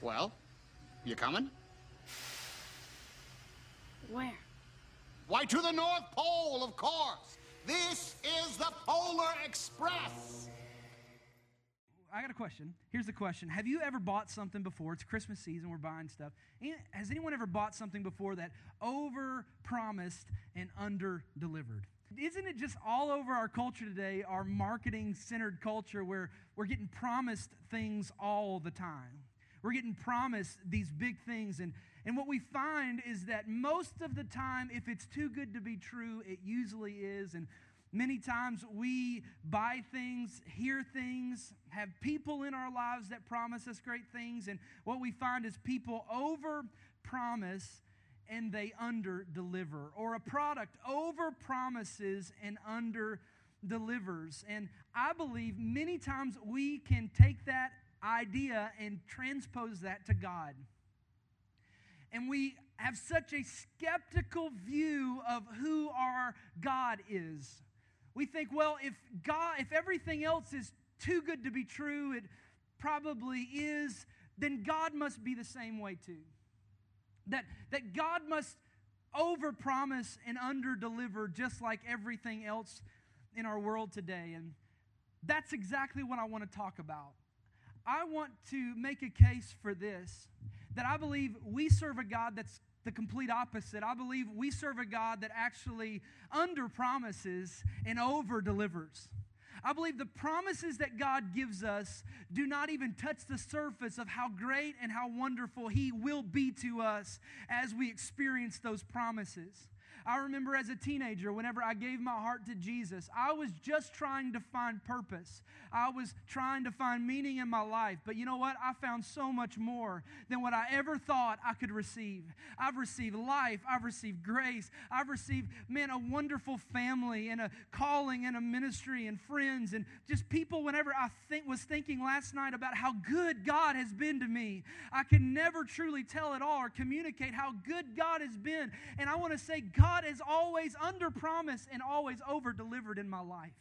Well, you coming? Where? Why, to the North Pole, of course. This is the Polar Express. I got a question. Here's the question Have you ever bought something before? It's Christmas season, we're buying stuff. Has anyone ever bought something before that over promised and under delivered? Isn't it just all over our culture today, our marketing centered culture, where we're getting promised things all the time? We're getting promised these big things. And, and what we find is that most of the time, if it's too good to be true, it usually is. And Many times we buy things, hear things, have people in our lives that promise us great things, and what we find is people over promise and they under deliver, or a product over promises and under delivers. And I believe many times we can take that idea and transpose that to God. And we have such a skeptical view of who our God is. We think, well, if God, if everything else is too good to be true, it probably is, then God must be the same way too. That, that God must overpromise and underdeliver just like everything else in our world today. And that's exactly what I want to talk about. I want to make a case for this that I believe we serve a God that's the complete opposite. I believe we serve a God that actually under promises and over delivers. I believe the promises that God gives us do not even touch the surface of how great and how wonderful He will be to us as we experience those promises. I remember as a teenager, whenever I gave my heart to Jesus, I was just trying to find purpose. I was trying to find meaning in my life. But you know what? I found so much more than what I ever thought I could receive. I've received life, I've received grace, I've received, man, a wonderful family and a calling and a ministry and friends and just people. Whenever I think, was thinking last night about how good God has been to me, I can never truly tell it all or communicate how good God has been. And I want to say, God God has always under promised and always over delivered in my life.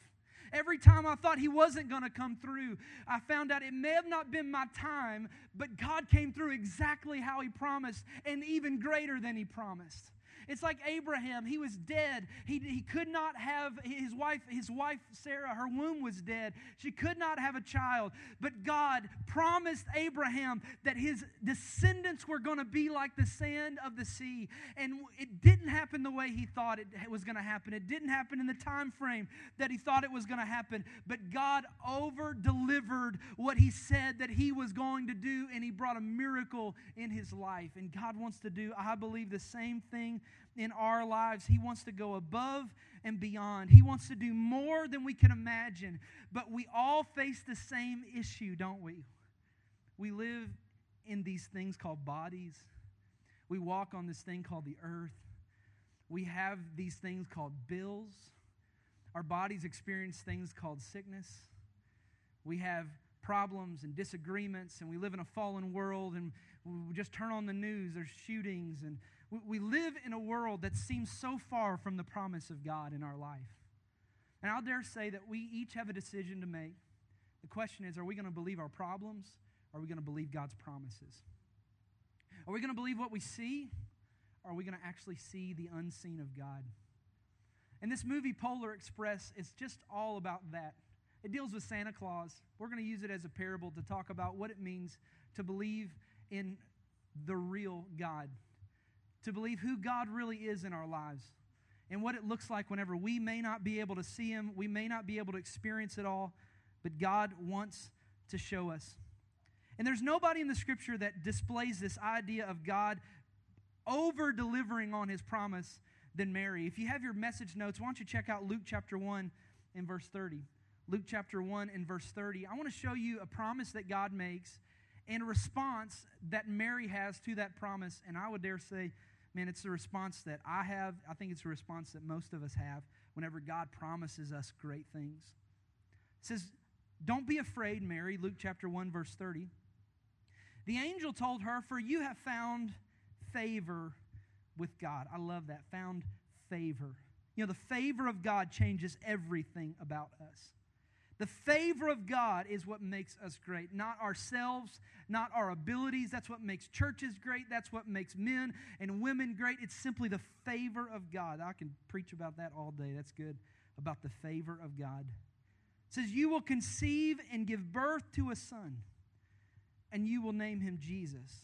Every time I thought He wasn't going to come through, I found out it may have not been my time, but God came through exactly how He promised and even greater than He promised. It's like Abraham. He was dead. He, he could not have his wife, his wife Sarah, her womb was dead. She could not have a child. But God promised Abraham that his descendants were going to be like the sand of the sea. And it didn't happen the way he thought it was going to happen. It didn't happen in the time frame that he thought it was going to happen. But God over delivered what he said that he was going to do, and he brought a miracle in his life. And God wants to do, I believe, the same thing in our lives. He wants to go above and beyond. He wants to do more than we can imagine. But we all face the same issue, don't we? We live in these things called bodies. We walk on this thing called the earth. We have these things called bills. Our bodies experience things called sickness. We have problems and disagreements, and we live in a fallen world, and we just turn on the news, there's shootings, and we live in a world that seems so far from the promise of God in our life. And I'll dare say that we each have a decision to make. The question is are we going to believe our problems? Or are we going to believe God's promises? Are we going to believe what we see? Or are we going to actually see the unseen of God? And this movie, Polar Express, is just all about that. It deals with Santa Claus. We're going to use it as a parable to talk about what it means to believe in the real God to believe who God really is in our lives and what it looks like whenever we may not be able to see Him, we may not be able to experience it all, but God wants to show us. And there's nobody in the scripture that displays this idea of God over delivering on His promise than Mary. If you have your message notes, why don't you check out Luke chapter 1 and verse 30. Luke chapter 1 and verse 30. I want to show you a promise that God makes and a response that Mary has to that promise. And I would dare say, man, it's the response that I have. I think it's a response that most of us have whenever God promises us great things. It says, Don't be afraid, Mary, Luke chapter 1, verse 30. The angel told her, For you have found favor with God. I love that. Found favor. You know, the favor of God changes everything about us. The favor of God is what makes us great, not ourselves, not our abilities. That's what makes churches great. That's what makes men and women great. It's simply the favor of God. I can preach about that all day. That's good. About the favor of God. It says, You will conceive and give birth to a son, and you will name him Jesus.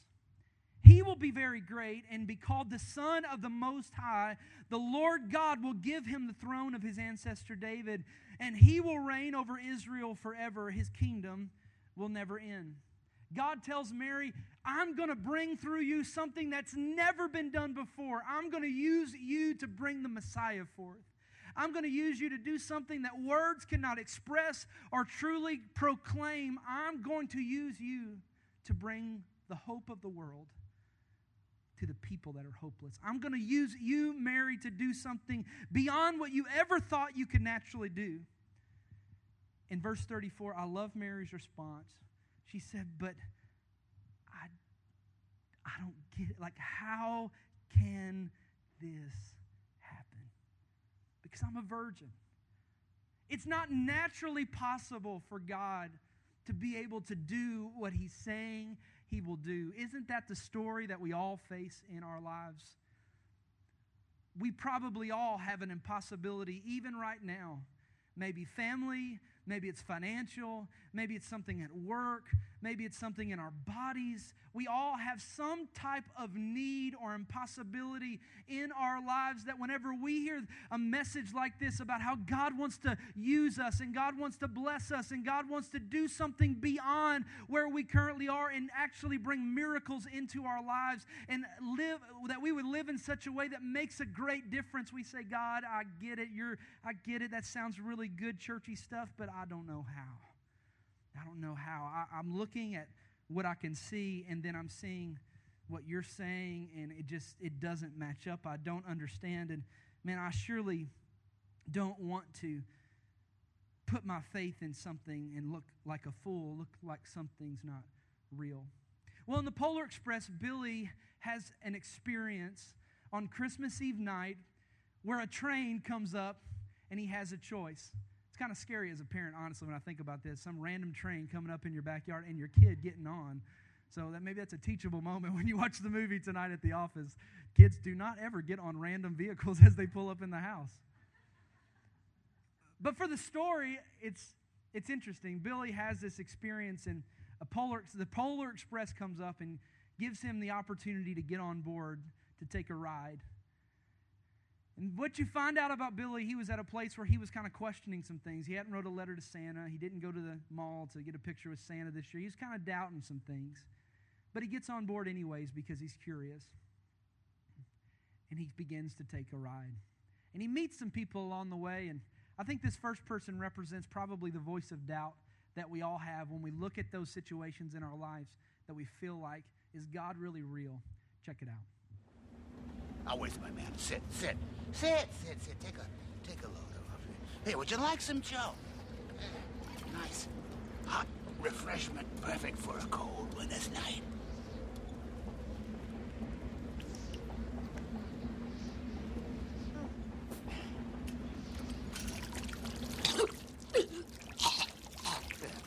He will be very great and be called the Son of the Most High. The Lord God will give him the throne of his ancestor David, and he will reign over Israel forever. His kingdom will never end. God tells Mary, I'm going to bring through you something that's never been done before. I'm going to use you to bring the Messiah forth. I'm going to use you to do something that words cannot express or truly proclaim. I'm going to use you to bring the hope of the world to the people that are hopeless. I'm going to use you, Mary, to do something beyond what you ever thought you could naturally do. In verse 34, I love Mary's response. She said, But I, I don't get it. Like, how can this happen? Because I'm a virgin. It's not naturally possible for God to be able to do what He's saying he will do. Isn't that the story that we all face in our lives? We probably all have an impossibility, even right now. Maybe family, maybe it's financial, maybe it's something at work, maybe it's something in our bodies. We all have some type of need or impossibility in our lives that whenever we hear a message like this about how God wants to use us and God wants to bless us and God wants to do something beyond where we currently are and actually bring miracles into our lives and live that we would live in such a way that makes a great difference, we say, God, I get it. You're I get it. That sounds really good churchy stuff, but I don't know how. I don't know how. I, I'm looking at what I can see, and then I'm seeing what you're saying, and it just it doesn't match up. I don't understand, and man, I surely don't want to put my faith in something and look like a fool, look like something's not real. Well, in the Polar Express, Billy has an experience on Christmas Eve night where a train comes up and he has a choice. It's kind of scary as a parent, honestly, when I think about this. Some random train coming up in your backyard and your kid getting on. So that maybe that's a teachable moment when you watch the movie tonight at the office. Kids do not ever get on random vehicles as they pull up in the house. But for the story, it's it's interesting. Billy has this experience, and a polar the Polar Express comes up and gives him the opportunity to get on board to take a ride. And what you find out about Billy, he was at a place where he was kind of questioning some things. He hadn't wrote a letter to Santa. He didn't go to the mall to get a picture with Santa this year. He was kind of doubting some things. But he gets on board anyways because he's curious. And he begins to take a ride. And he meets some people along the way. And I think this first person represents probably the voice of doubt that we all have when we look at those situations in our lives that we feel like, is God really real? Check it out. Now, where's my man? Sit, sit, sit, sit, sit. Take a, take a load of it. Hey, would you like some Joe? Nice, hot refreshment, perfect for a cold winter's night.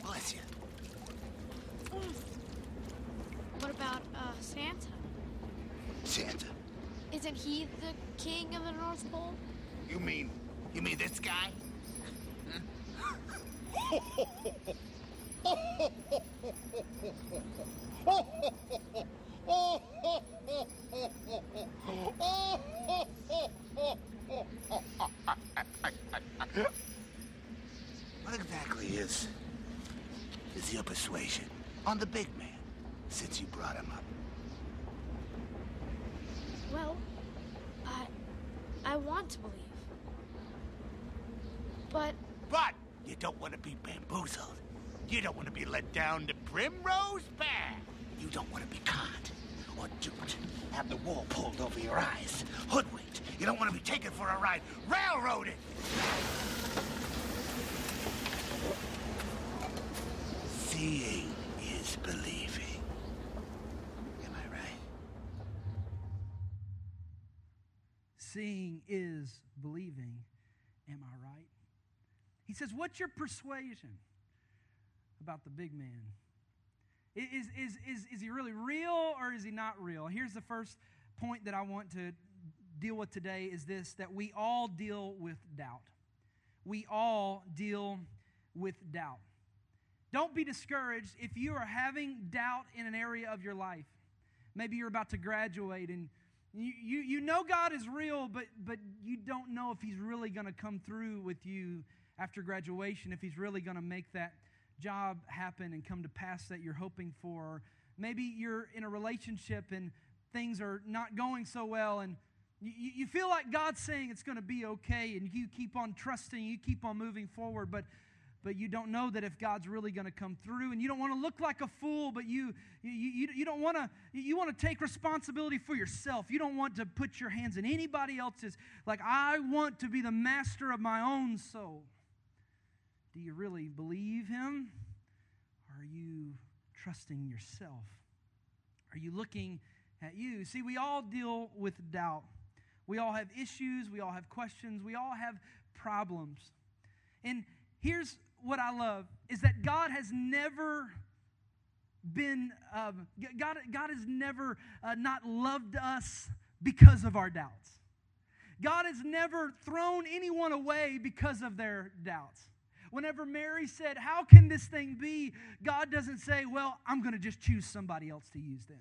Bless you. What about uh, Santa? Santa. Isn't he the king of the North Pole? You mean, you mean this guy? What exactly is is your persuasion on the big man since you brought him up? Well, I I want to believe. But But you don't want to be bamboozled. You don't want to be led down the primrose path. You don't want to be caught or duped. Have the wool pulled over your eyes. Hoodwinked. You don't want to be taken for a ride. Railroaded. Seeing is believing. Am I right? Seeing is believing. Am I right? He says, What's your persuasion about the big man? Is, is, is, is he really real or is he not real? Here's the first point that I want to deal with today is this that we all deal with doubt. We all deal with doubt. Don't be discouraged if you are having doubt in an area of your life. Maybe you're about to graduate and you, you, you know God is real, but, but you don't know if He's really going to come through with you after graduation, if He's really going to make that job happen and come to pass that you're hoping for. Maybe you're in a relationship and things are not going so well, and you, you feel like God's saying it's going to be okay, and you keep on trusting, you keep on moving forward, but but you don't know that if God's really going to come through and you don't want to look like a fool but you you, you, you don't want to you want to take responsibility for yourself you don't want to put your hands in anybody else's like I want to be the master of my own soul do you really believe him? Are you trusting yourself? Are you looking at you? See, we all deal with doubt. We all have issues. We all have questions. We all have problems. And here's what I love is that God has never been, um, God, God has never uh, not loved us because of our doubts. God has never thrown anyone away because of their doubts. Whenever Mary said, How can this thing be? God doesn't say, Well, I'm going to just choose somebody else to use then.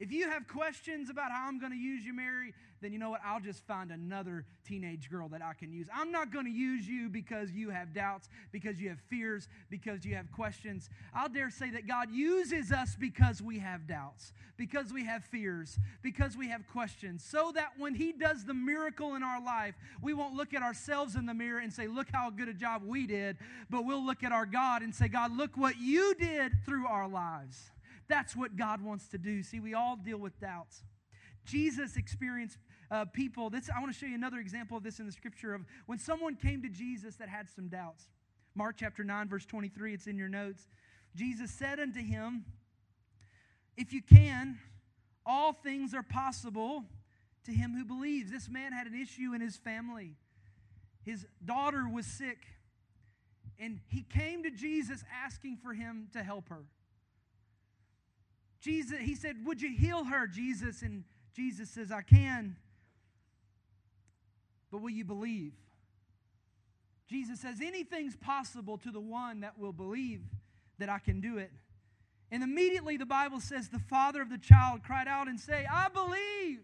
If you have questions about how I'm going to use you, Mary, then you know what? I'll just find another teenage girl that I can use. I'm not going to use you because you have doubts, because you have fears, because you have questions. I'll dare say that God uses us because we have doubts, because we have fears, because we have questions, so that when He does the miracle in our life, we won't look at ourselves in the mirror and say, Look how good a job we did, but we'll look at our God and say, God, look what you did through our lives. That's what God wants to do. See, we all deal with doubts. Jesus experienced uh, people. This, I want to show you another example of this in the scripture of when someone came to Jesus that had some doubts. Mark chapter 9, verse 23, it's in your notes. Jesus said unto him, If you can, all things are possible to him who believes. This man had an issue in his family. His daughter was sick, and he came to Jesus asking for him to help her. Jesus, he said, Would you heal her, Jesus? And Jesus says, I can. But will you believe? Jesus says, Anything's possible to the one that will believe that I can do it. And immediately the Bible says the father of the child cried out and say, I believe.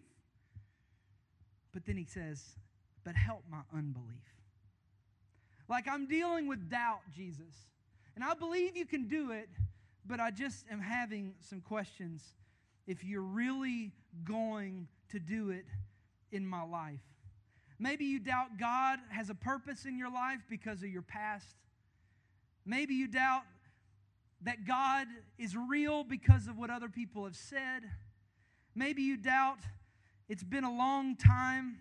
But then he says, But help my unbelief. Like I'm dealing with doubt, Jesus. And I believe you can do it, but I just am having some questions if you're really going to do it in my life. Maybe you doubt God has a purpose in your life because of your past. Maybe you doubt that God is real because of what other people have said. Maybe you doubt it's been a long time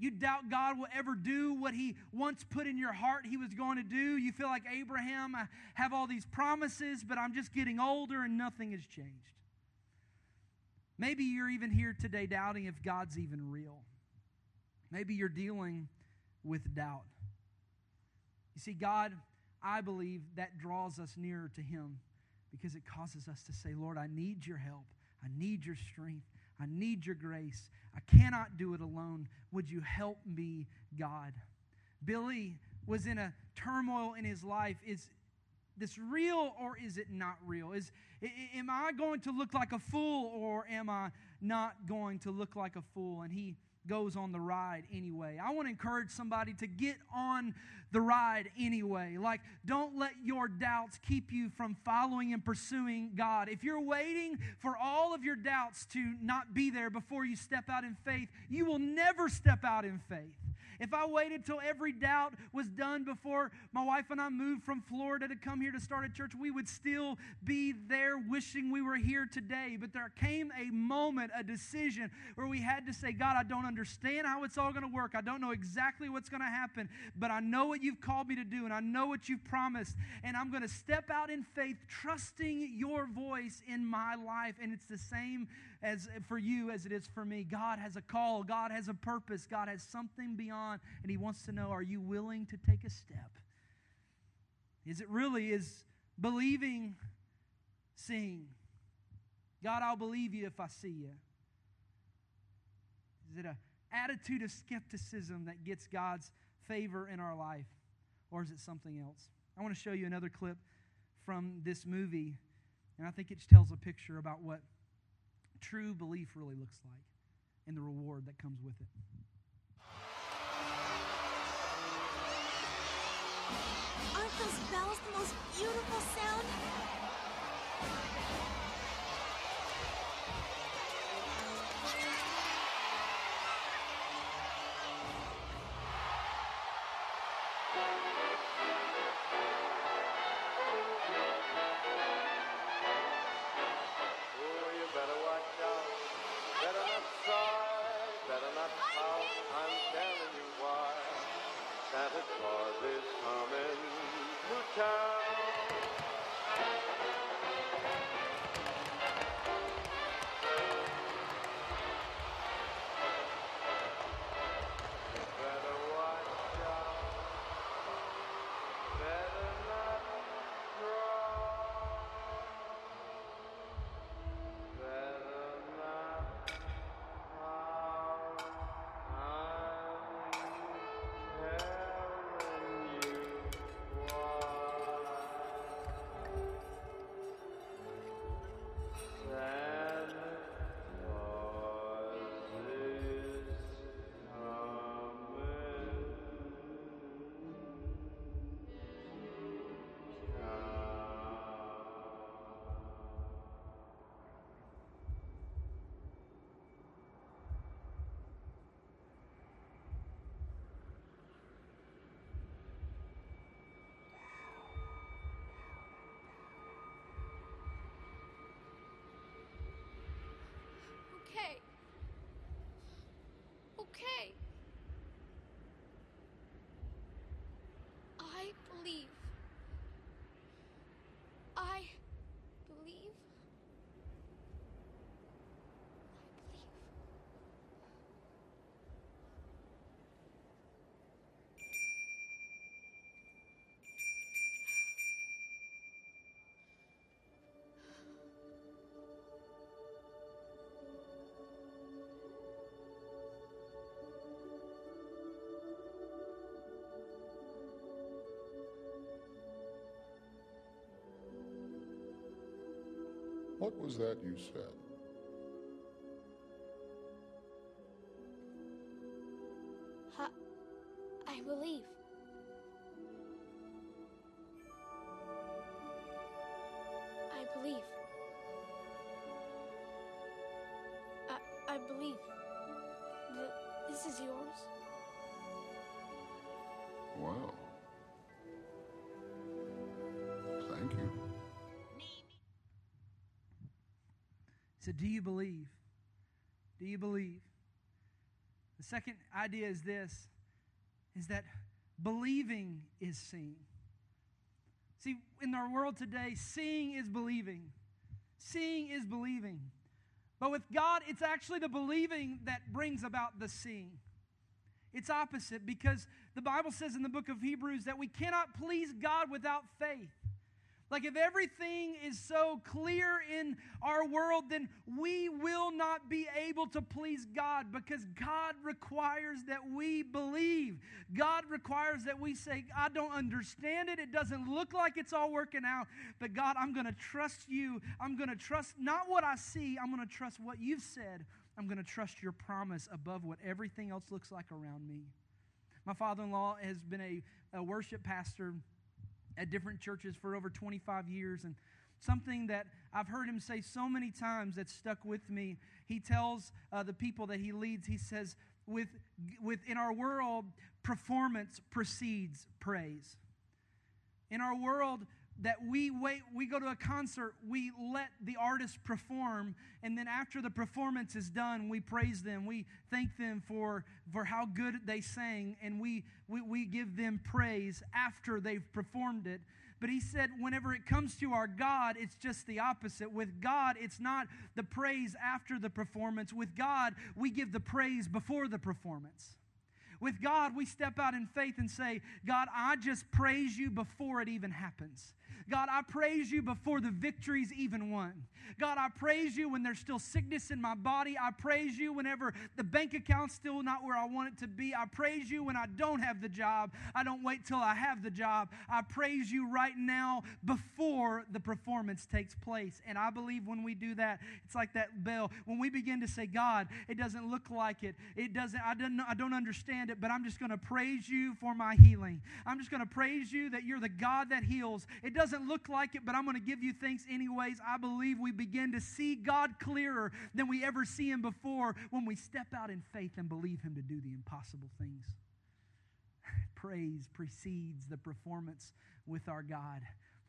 you doubt God will ever do what He once put in your heart He was going to do. You feel like Abraham, I have all these promises, but I'm just getting older and nothing has changed. Maybe you're even here today doubting if God's even real. Maybe you're dealing with doubt. You see, God, I believe that draws us nearer to Him because it causes us to say, Lord, I need your help. I need your strength. I need your grace. I cannot do it alone. Would you help me, God? Billy was in a turmoil in his life. Is this real or is it not real? Is am I going to look like a fool or am I not going to look like a fool? And he goes on the ride anyway. I want to encourage somebody to get on the ride anyway. Like, don't let your doubts keep you from following and pursuing God. If you're waiting for all of your doubts to not be there before you step out in faith, you will never step out in faith. If I waited till every doubt was done before my wife and I moved from Florida to come here to start a church, we would still be there wishing we were here today. But there came a moment, a decision, where we had to say, God, I don't understand how it's all going to work. I don't know exactly what's going to happen, but I know what you've called me to do, and I know what you've promised. And I'm going to step out in faith, trusting your voice in my life. And it's the same as for you as it is for me. God has a call, God has a purpose, God has something beyond, and He wants to know are you willing to take a step? Is it really is believing seeing? God, I'll believe you if I see you. Is it an attitude of skepticism that gets God's favor in our life, or is it something else? I want to show you another clip from this movie, and I think it tells a picture about what true belief really looks like and the reward that comes with it. Aren't those bells the most beautiful sound? Okay. What was that you said? Do you believe? Do you believe? The second idea is this is that believing is seeing. See, in our world today, seeing is believing. Seeing is believing. But with God, it's actually the believing that brings about the seeing. It's opposite because the Bible says in the book of Hebrews that we cannot please God without faith. Like, if everything is so clear in our world, then we will not be able to please God because God requires that we believe. God requires that we say, I don't understand it. It doesn't look like it's all working out. But God, I'm going to trust you. I'm going to trust not what I see, I'm going to trust what you've said. I'm going to trust your promise above what everything else looks like around me. My father in law has been a, a worship pastor at different churches for over 25 years. And something that I've heard him say so many times that stuck with me, he tells uh, the people that he leads, he says, with, with, in our world, performance precedes praise. In our world, that we wait, we go to a concert, we let the artist perform, and then after the performance is done, we praise them. We thank them for, for how good they sang, and we, we, we give them praise after they've performed it. But he said, whenever it comes to our God, it's just the opposite. With God, it's not the praise after the performance. With God, we give the praise before the performance. With God, we step out in faith and say, God, I just praise you before it even happens. God, I praise you before the victories even won. God, I praise you when there's still sickness in my body. I praise you whenever the bank account's still not where I want it to be. I praise you when I don't have the job. I don't wait till I have the job. I praise you right now before the performance takes place. And I believe when we do that, it's like that bell. When we begin to say, God, it doesn't look like it. It doesn't, I don't, I don't understand but I'm just going to praise you for my healing. I'm just going to praise you that you're the God that heals. It doesn't look like it, but I'm going to give you thanks anyways. I believe we begin to see God clearer than we ever see Him before when we step out in faith and believe Him to do the impossible things. Praise precedes the performance with our God.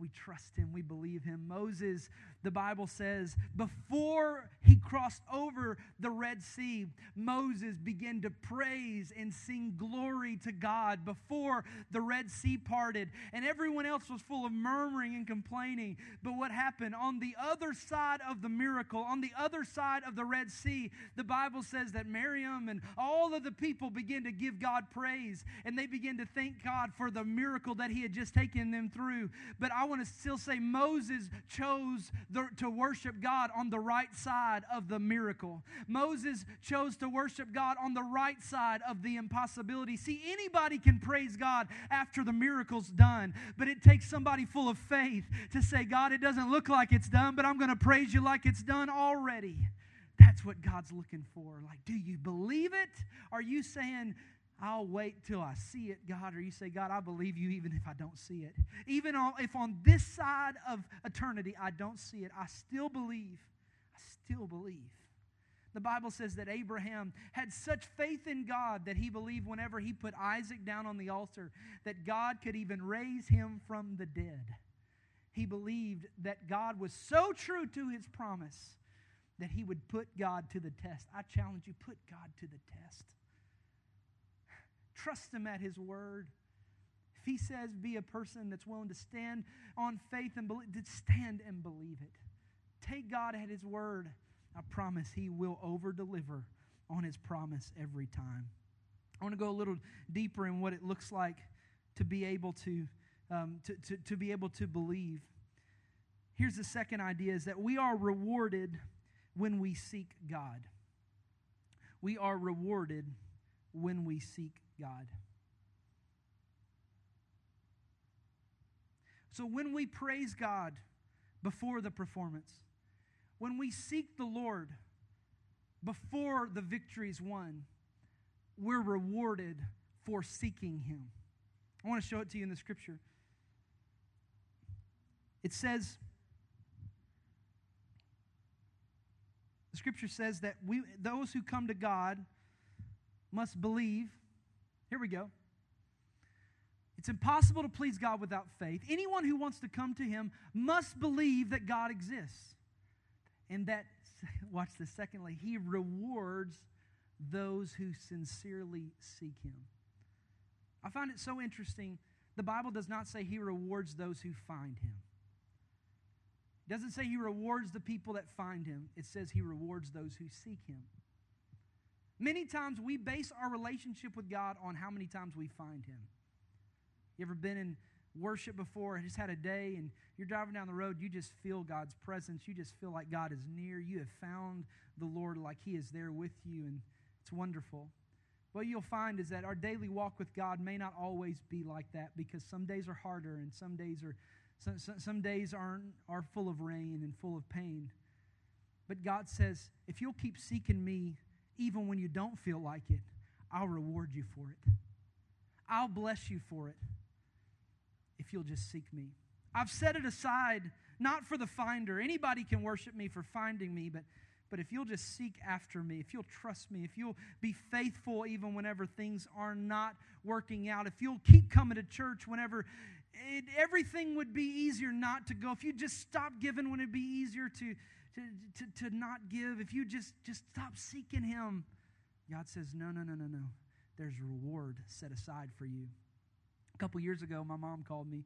We trust him. We believe him. Moses, the Bible says, before he crossed over the Red Sea, Moses began to praise and sing glory to God before the Red Sea parted. And everyone else was full of murmuring and complaining. But what happened? On the other side of the miracle, on the other side of the Red Sea, the Bible says that Miriam and all of the people began to give God praise. And they began to thank God for the miracle that he had just taken them through. But I want to still say Moses chose the, to worship God on the right side of the miracle. Moses chose to worship God on the right side of the impossibility. See, anybody can praise God after the miracle's done, but it takes somebody full of faith to say, God, it doesn't look like it's done, but I'm going to praise you like it's done already. That's what God's looking for. Like, do you believe it? Are you saying, I'll wait till I see it, God. Or you say, God, I believe you even if I don't see it. Even if on this side of eternity I don't see it, I still believe. I still believe. The Bible says that Abraham had such faith in God that he believed whenever he put Isaac down on the altar that God could even raise him from the dead. He believed that God was so true to his promise that he would put God to the test. I challenge you, put God to the test. Trust Him at His word. If He says be a person that's willing to stand on faith and believe, stand and believe it. Take God at His word. I promise He will over deliver on His promise every time. I want to go a little deeper in what it looks like to be able to, um, to, to, to be able to believe. Here's the second idea is that we are rewarded when we seek God. We are rewarded when we seek God. So when we praise God before the performance, when we seek the Lord before the victory is won, we're rewarded for seeking Him. I want to show it to you in the scripture. It says, the scripture says that we, those who come to God must believe here we go. It's impossible to please God without faith. Anyone who wants to come to Him must believe that God exists. And that, watch this, secondly, He rewards those who sincerely seek Him. I find it so interesting. The Bible does not say He rewards those who find Him. It doesn't say He rewards the people that find Him, it says He rewards those who seek Him. Many times we base our relationship with God on how many times we find Him. You ever been in worship before and just had a day and you're driving down the road, you just feel God's presence. You just feel like God is near. You have found the Lord like He is there with you, and it's wonderful. What you'll find is that our daily walk with God may not always be like that because some days are harder and some days are some, some, some days aren't are full of rain and full of pain. But God says, if you'll keep seeking me even when you don't feel like it, I'll reward you for it. I'll bless you for it if you'll just seek me. I've set it aside not for the finder. Anybody can worship me for finding me, but but if you'll just seek after me, if you'll trust me, if you'll be faithful even whenever things are not working out, if you'll keep coming to church whenever it, everything would be easier not to go, if you just stop giving when it'd be easier to, to, to, to not give, if you just, just stop seeking Him, God says, no, no, no, no, no. There's reward set aside for you. A couple years ago, my mom called me.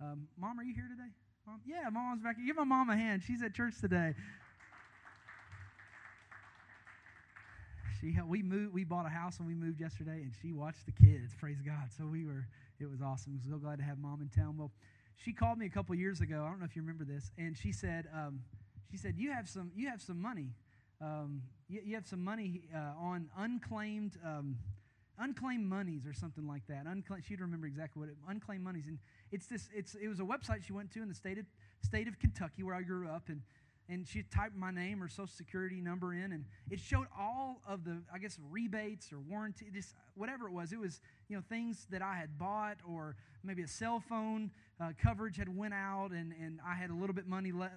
Um, mom, are you here today? Mom? Yeah, my mom's back. Give my mom a hand. She's at church today. She we moved. We bought a house and we moved yesterday, and she watched the kids. Praise God! So we were. It was awesome. So glad to have mom in town. Well, she called me a couple years ago. I don't know if you remember this, and she said, um, she said you have some you have some money. Um, you, you, have some money uh, on unclaimed um, unclaimed monies or something like that. Uncla- she'd remember exactly what it, unclaimed monies, and it's this. It's it was a website she went to in the state of state of Kentucky where I grew up, and and she typed my name or social security number in and it showed all of the i guess rebates or warranty just whatever it was it was you know things that i had bought or maybe a cell phone uh, coverage had went out and, and i had a little bit money le-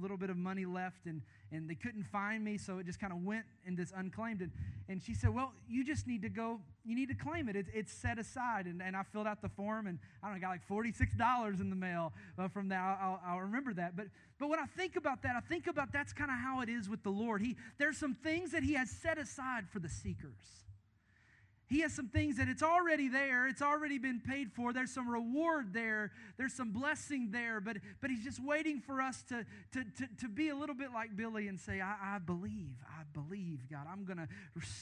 little bit of money left and, and they couldn't find me so it just kind of went in this unclaimed and, and she said well you just need to go you need to claim it, it it's set aside. And, and i filled out the form and i don't know got like $46 in the mail uh, from that. I'll, I'll remember that. But but when I think about that, I think about that's kind of how it is with the Lord. He, there's some things that He has set aside for the seekers. He has some things that it's already there, it's already been paid for. There's some reward there, there's some blessing there, but, but He's just waiting for us to, to, to, to be a little bit like Billy and say, I, I believe, I believe, God. I'm going to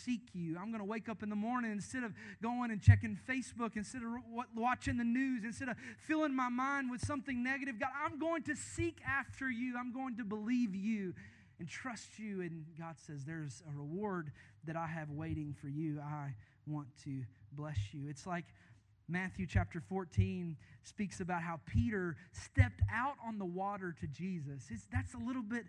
seek you. I'm going to wake up in the morning instead of going and checking Facebook, instead of watching the news, instead of filling my mind with something negative. God, I'm going to seek after you. I'm going to believe you and trust you. And God says, There's a reward that I have waiting for you. I want to bless you. It's like Matthew chapter 14 speaks about how Peter stepped out on the water to Jesus. It's, that's a little bit,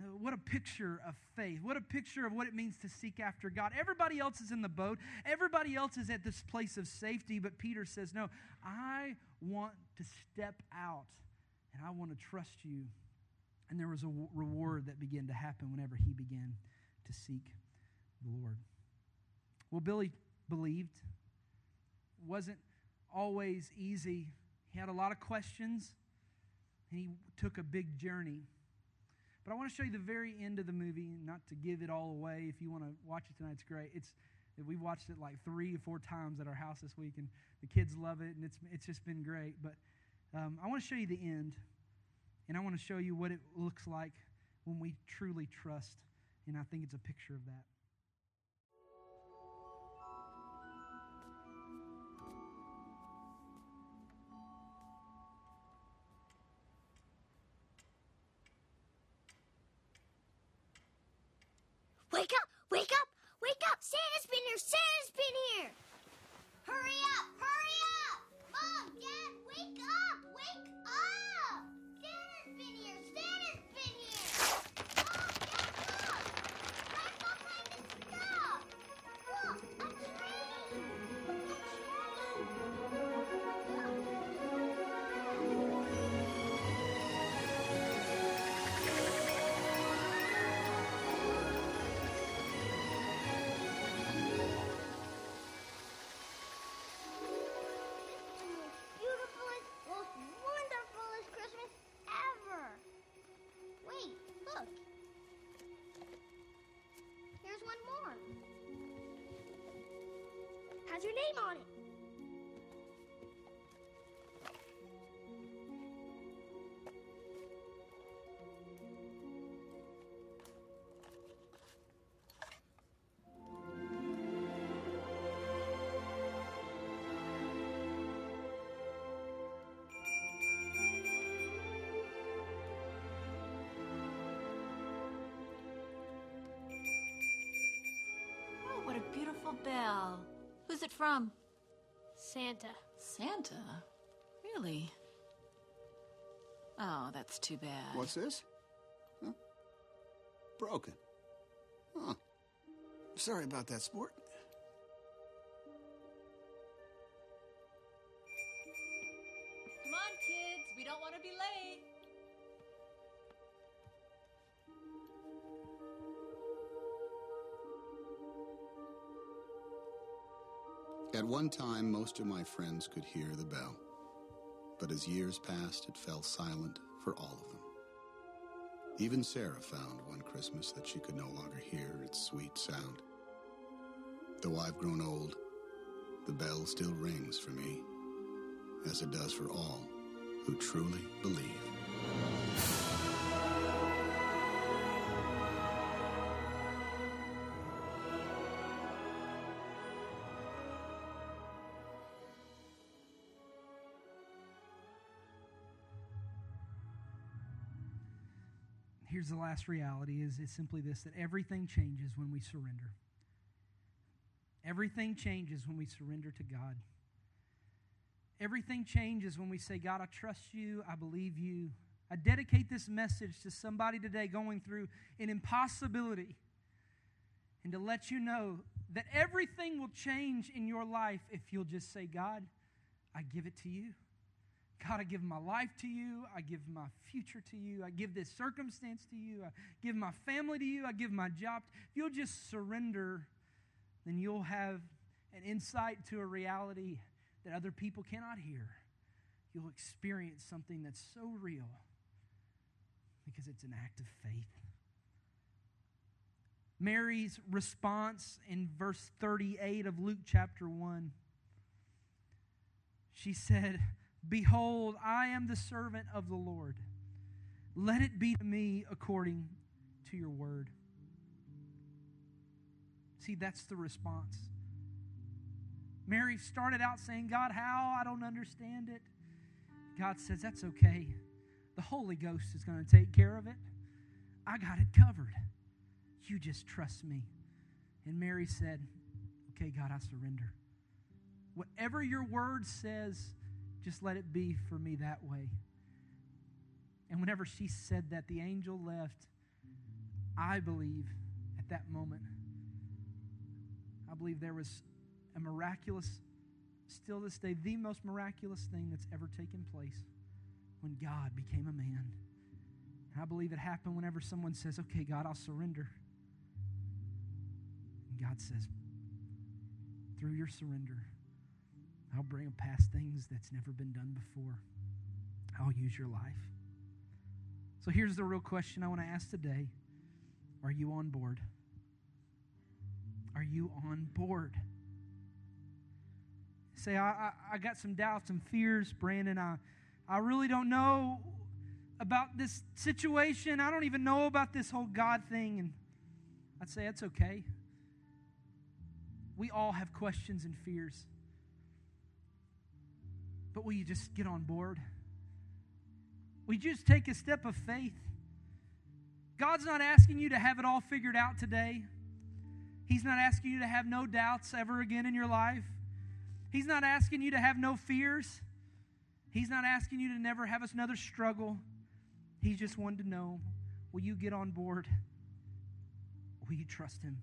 uh, what a picture of faith. What a picture of what it means to seek after God. Everybody else is in the boat, everybody else is at this place of safety, but Peter says, No, I want to step out and I want to trust you. And there was a reward that began to happen whenever he began to seek the Lord. Well, Billy believed. Wasn't always easy. He had a lot of questions, and he took a big journey. But I want to show you the very end of the movie, not to give it all away. If you want to watch it tonight, it's great. It's we watched it like three or four times at our house this week, and the kids love it, and it's it's just been great. But um, I want to show you the end, and I want to show you what it looks like when we truly trust. And I think it's a picture of that. Has your name on it. Oh, what a beautiful bell. Who's it from? Santa. Santa? Really? Oh, that's too bad. What's this? Huh? Broken. Huh. Sorry about that, sport. At one time, most of my friends could hear the bell. But as years passed, it fell silent for all of them. Even Sarah found one Christmas that she could no longer hear its sweet sound. Though I've grown old, the bell still rings for me, as it does for all who truly believe. The last reality is it's simply this that everything changes when we surrender. Everything changes when we surrender to God. Everything changes when we say, God, I trust you, I believe you. I dedicate this message to somebody today going through an impossibility and to let you know that everything will change in your life if you'll just say, God, I give it to you. God, I give my life to you. I give my future to you. I give this circumstance to you. I give my family to you. I give my job. If you'll just surrender, then you'll have an insight to a reality that other people cannot hear. You'll experience something that's so real because it's an act of faith. Mary's response in verse 38 of Luke chapter 1 she said, Behold, I am the servant of the Lord. Let it be to me according to your word. See, that's the response. Mary started out saying, God, how? I don't understand it. God says, That's okay. The Holy Ghost is going to take care of it. I got it covered. You just trust me. And Mary said, Okay, God, I surrender. Whatever your word says, just let it be for me that way. And whenever she said that, the angel left. I believe at that moment, I believe there was a miraculous, still this day, the most miraculous thing that's ever taken place when God became a man. And I believe it happened whenever someone says, Okay, God, I'll surrender. And God says, Through your surrender, I'll bring past things that's never been done before. I'll use your life. So here's the real question I want to ask today Are you on board? Are you on board? Say, I, I, I got some doubts and fears, Brandon. I, I really don't know about this situation. I don't even know about this whole God thing. And I'd say, that's okay. We all have questions and fears. But will you just get on board? Will you just take a step of faith? God's not asking you to have it all figured out today. He's not asking you to have no doubts ever again in your life. He's not asking you to have no fears. He's not asking you to never have another struggle. He just wanted to know will you get on board? Will you trust Him?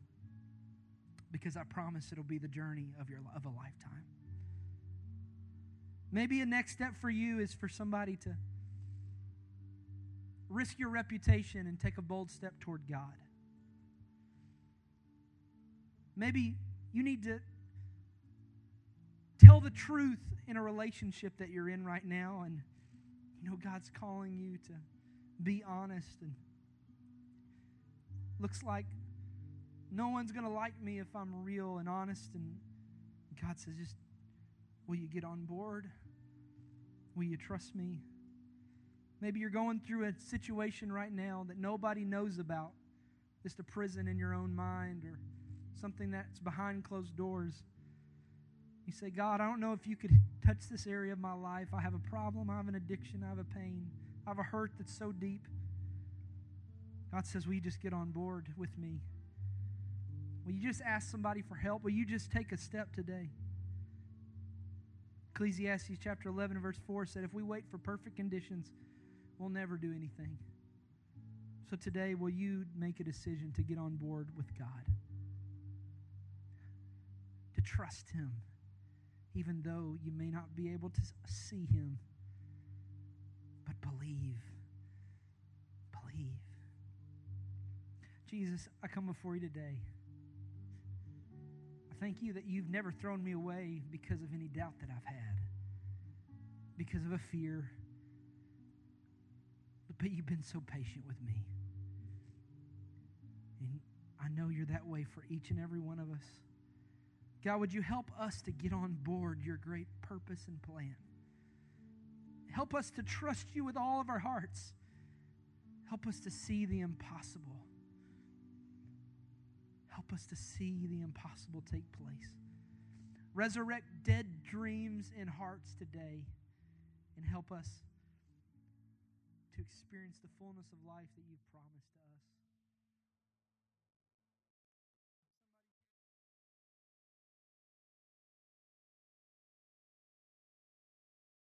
Because I promise it'll be the journey of, your, of a lifetime. Maybe a next step for you is for somebody to risk your reputation and take a bold step toward God. Maybe you need to tell the truth in a relationship that you're in right now and you know God's calling you to be honest and looks like no one's going to like me if I'm real and honest and God says just will you get on board? Will you trust me? Maybe you're going through a situation right now that nobody knows about, just a prison in your own mind or something that's behind closed doors. You say, God, I don't know if you could touch this area of my life. I have a problem, I have an addiction, I have a pain, I have a hurt that's so deep. God says, Will you just get on board with me? Will you just ask somebody for help? Will you just take a step today? Ecclesiastes chapter 11, verse 4 said, If we wait for perfect conditions, we'll never do anything. So today, will you make a decision to get on board with God? To trust Him, even though you may not be able to see Him, but believe. Believe. Jesus, I come before you today. Thank you that you've never thrown me away because of any doubt that I've had, because of a fear. But you've been so patient with me. And I know you're that way for each and every one of us. God, would you help us to get on board your great purpose and plan? Help us to trust you with all of our hearts. Help us to see the impossible. Help us to see the impossible take place. Resurrect dead dreams in hearts today and help us to experience the fullness of life that you've promised.